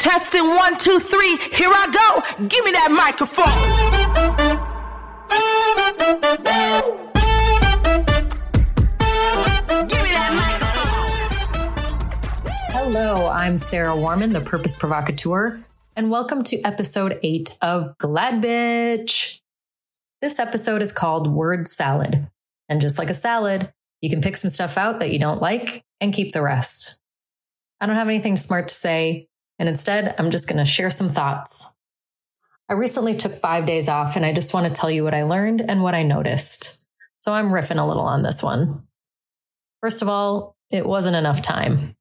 Testing one, two, three. Here I go. Give me that microphone. Hello, I'm Sarah Warman, the Purpose Provocateur, and welcome to episode eight of Glad Bitch. This episode is called Word Salad. And just like a salad, you can pick some stuff out that you don't like and keep the rest. I don't have anything smart to say, and instead, I'm just going to share some thoughts. I recently took five days off, and I just want to tell you what I learned and what I noticed. So I'm riffing a little on this one. First of all, it wasn't enough time.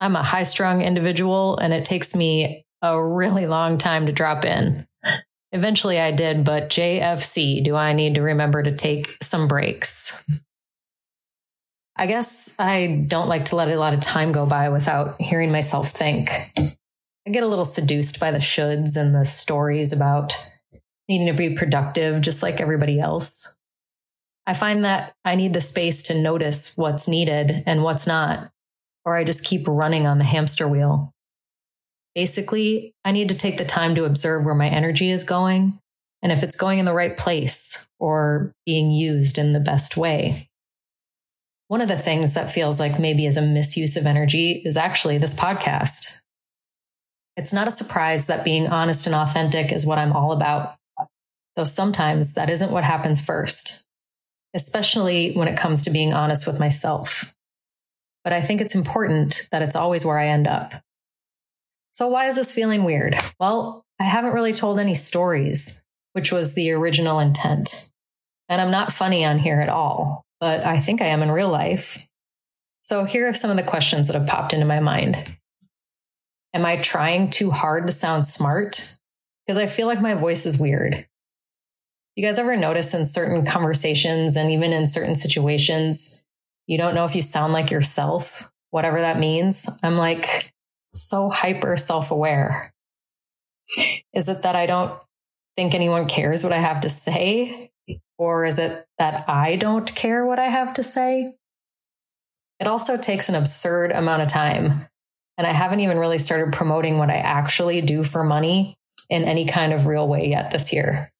I'm a high strung individual, and it takes me a really long time to drop in. Eventually I did, but JFC, do I need to remember to take some breaks? I guess I don't like to let a lot of time go by without hearing myself think. I get a little seduced by the shoulds and the stories about needing to be productive just like everybody else. I find that I need the space to notice what's needed and what's not, or I just keep running on the hamster wheel. Basically, I need to take the time to observe where my energy is going and if it's going in the right place or being used in the best way. One of the things that feels like maybe is a misuse of energy is actually this podcast. It's not a surprise that being honest and authentic is what I'm all about, though sometimes that isn't what happens first, especially when it comes to being honest with myself. But I think it's important that it's always where I end up. So, why is this feeling weird? Well, I haven't really told any stories, which was the original intent. And I'm not funny on here at all but I think I am in real life. So here are some of the questions that have popped into my mind. Am I trying too hard to sound smart? Because I feel like my voice is weird. You guys ever notice in certain conversations and even in certain situations, you don't know if you sound like yourself, whatever that means? I'm like so hyper self aware. Is it that I don't think anyone cares what I have to say? Or is it that I don't care what I have to say? It also takes an absurd amount of time. And I haven't even really started promoting what I actually do for money in any kind of real way yet this year.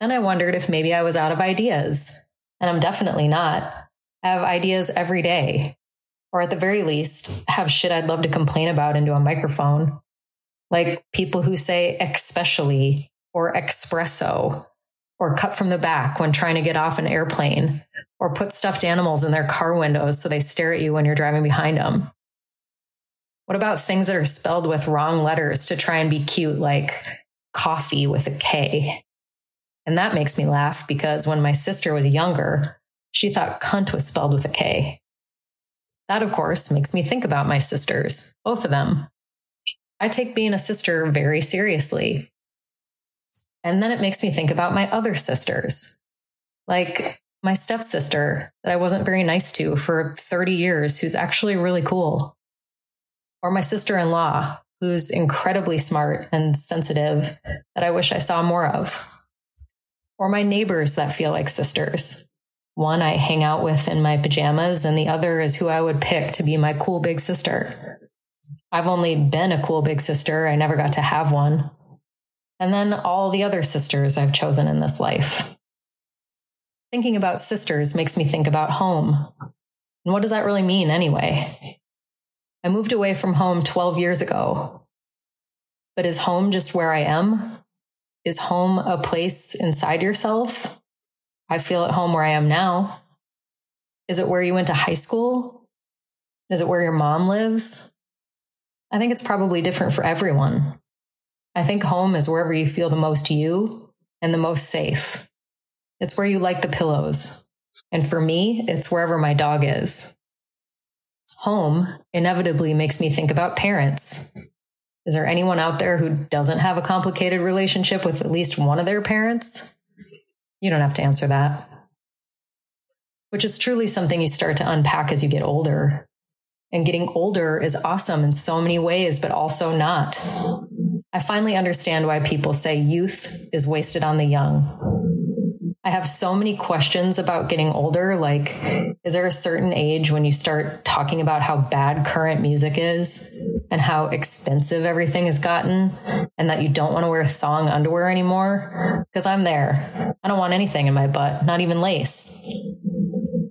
Then I wondered if maybe I was out of ideas. And I'm definitely not. I have ideas every day, or at the very least, have shit I'd love to complain about into a microphone. Like people who say especially or espresso or cut from the back when trying to get off an airplane, or put stuffed animals in their car windows so they stare at you when you're driving behind them? What about things that are spelled with wrong letters to try and be cute, like coffee with a K? And that makes me laugh because when my sister was younger, she thought cunt was spelled with a K. That, of course, makes me think about my sisters, both of them. I take being a sister very seriously. And then it makes me think about my other sisters, like my stepsister that I wasn't very nice to for 30 years, who's actually really cool, or my sister in law, who's incredibly smart and sensitive that I wish I saw more of, or my neighbors that feel like sisters. One I hang out with in my pajamas, and the other is who I would pick to be my cool big sister. I've only been a cool big sister, I never got to have one and then all the other sisters I've chosen in this life. Thinking about sisters makes me think about home. And what does that really mean anyway? I moved away from home 12 years ago. But is home just where I am? Is home a place inside yourself? I feel at home where I am now. Is it where you went to high school? Is it where your mom lives? I think it's probably different for everyone. I think home is wherever you feel the most you and the most safe. It's where you like the pillows. And for me, it's wherever my dog is. Home inevitably makes me think about parents. Is there anyone out there who doesn't have a complicated relationship with at least one of their parents? You don't have to answer that. Which is truly something you start to unpack as you get older. And getting older is awesome in so many ways, but also not. I finally understand why people say youth is wasted on the young. I have so many questions about getting older. Like, is there a certain age when you start talking about how bad current music is and how expensive everything has gotten and that you don't want to wear thong underwear anymore? Because I'm there. I don't want anything in my butt, not even lace.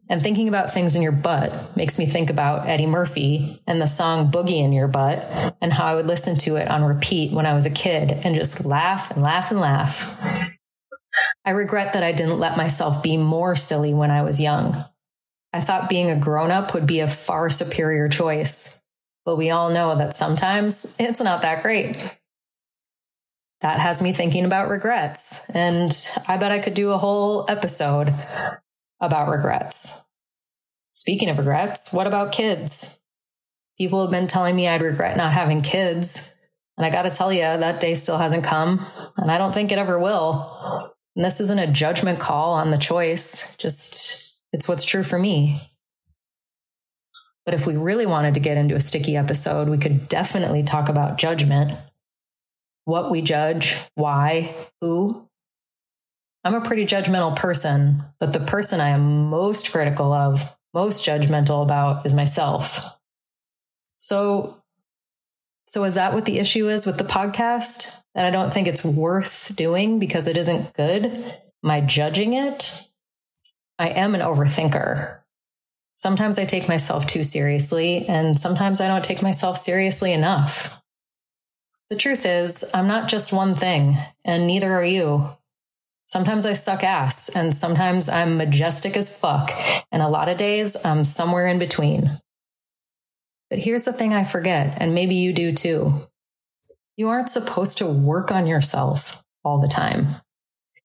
And thinking about things in your butt makes me think about Eddie Murphy and the song Boogie in Your Butt and how I would listen to it on repeat when I was a kid and just laugh and laugh and laugh. I regret that I didn't let myself be more silly when I was young. I thought being a grown up would be a far superior choice, but we all know that sometimes it's not that great. That has me thinking about regrets, and I bet I could do a whole episode about regrets. Speaking of regrets, what about kids? People have been telling me I'd regret not having kids. And I got to tell you, that day still hasn't come. And I don't think it ever will. And this isn't a judgment call on the choice, just it's what's true for me. But if we really wanted to get into a sticky episode, we could definitely talk about judgment what we judge, why, who. I'm a pretty judgmental person, but the person I am most critical of, most judgmental about is myself. So, so is that what the issue is with the podcast? That I don't think it's worth doing because it isn't good? I judging it? I am an overthinker. Sometimes I take myself too seriously, and sometimes I don't take myself seriously enough. The truth is, I'm not just one thing, and neither are you. Sometimes I suck ass, and sometimes I'm majestic as fuck, and a lot of days I'm somewhere in between. But here's the thing I forget, and maybe you do too. You aren't supposed to work on yourself all the time.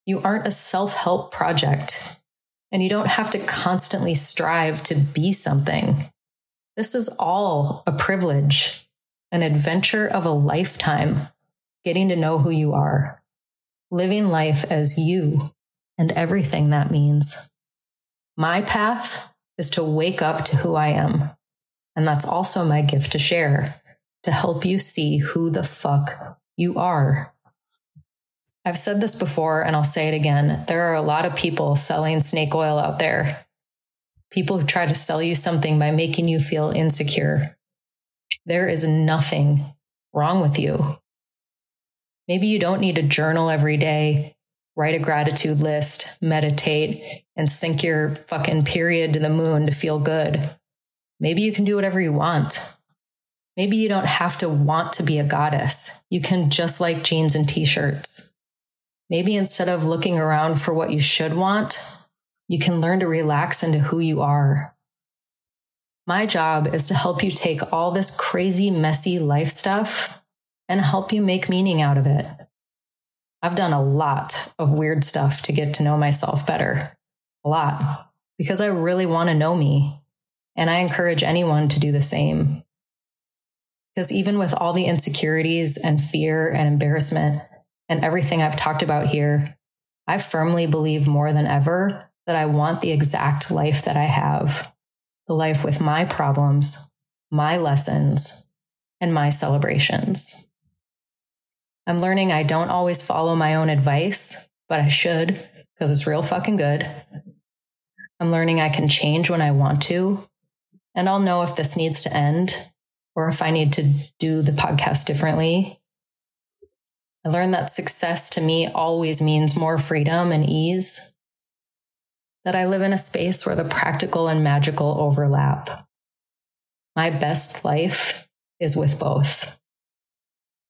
You aren't a self help project, and you don't have to constantly strive to be something. This is all a privilege, an adventure of a lifetime, getting to know who you are, living life as you, and everything that means. My path is to wake up to who I am and that's also my gift to share to help you see who the fuck you are. I've said this before and I'll say it again. There are a lot of people selling snake oil out there. People who try to sell you something by making you feel insecure. There is nothing wrong with you. Maybe you don't need to journal every day, write a gratitude list, meditate, and sync your fucking period to the moon to feel good. Maybe you can do whatever you want. Maybe you don't have to want to be a goddess. You can just like jeans and t shirts. Maybe instead of looking around for what you should want, you can learn to relax into who you are. My job is to help you take all this crazy, messy life stuff and help you make meaning out of it. I've done a lot of weird stuff to get to know myself better. A lot. Because I really want to know me and I encourage anyone to do the same. Because even with all the insecurities and fear and embarrassment and everything I've talked about here, I firmly believe more than ever that I want the exact life that I have the life with my problems, my lessons, and my celebrations. I'm learning I don't always follow my own advice, but I should because it's real fucking good. I'm learning I can change when I want to and I'll know if this needs to end or if I need to do the podcast differently. I learned that success to me always means more freedom and ease, that I live in a space where the practical and magical overlap. My best life is with both.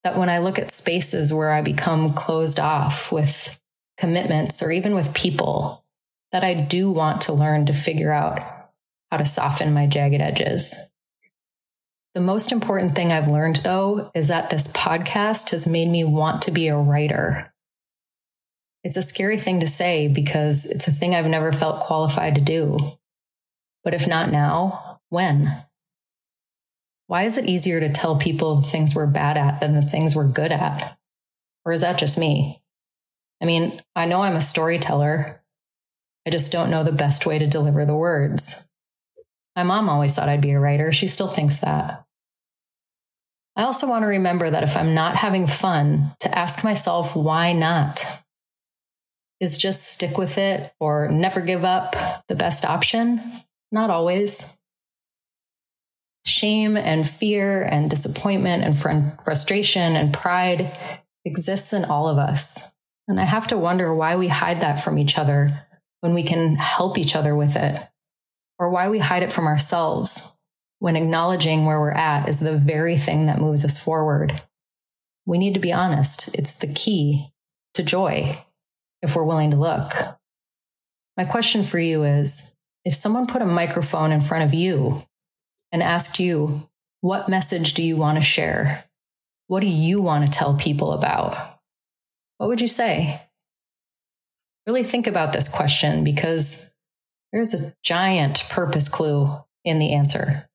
That when I look at spaces where I become closed off with commitments or even with people, that I do want to learn to figure out how to soften my jagged edges. The most important thing I've learned, though, is that this podcast has made me want to be a writer. It's a scary thing to say because it's a thing I've never felt qualified to do. But if not now, when? Why is it easier to tell people the things we're bad at than the things we're good at? Or is that just me? I mean, I know I'm a storyteller. I just don't know the best way to deliver the words. My mom always thought I'd be a writer. She still thinks that. I also want to remember that if I'm not having fun, to ask myself, why not? Is just stick with it or never give up the best option? Not always. Shame and fear and disappointment and fr- frustration and pride exists in all of us. And I have to wonder why we hide that from each other when we can help each other with it, or why we hide it from ourselves when acknowledging where we're at is the very thing that moves us forward. We need to be honest. It's the key to joy if we're willing to look. My question for you is if someone put a microphone in front of you and asked you, what message do you want to share? What do you want to tell people about? What would you say? Really think about this question because there's a giant purpose clue in the answer.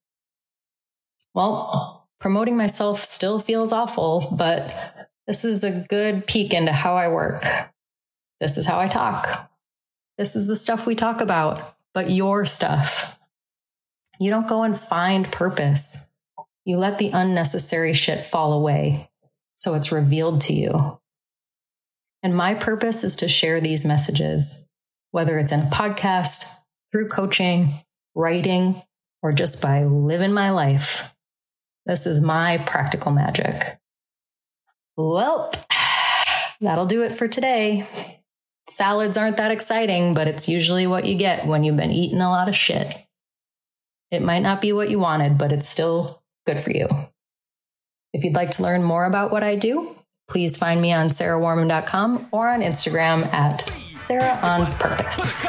Well, promoting myself still feels awful, but this is a good peek into how I work. This is how I talk. This is the stuff we talk about, but your stuff. You don't go and find purpose. You let the unnecessary shit fall away so it's revealed to you. And my purpose is to share these messages, whether it's in a podcast, through coaching, writing, or just by living my life. This is my practical magic. Well, that'll do it for today. Salads aren't that exciting, but it's usually what you get when you've been eating a lot of shit. It might not be what you wanted, but it's still good for you. If you'd like to learn more about what I do, please find me on sarahwarman.com or on Instagram at Sarah on Purpose.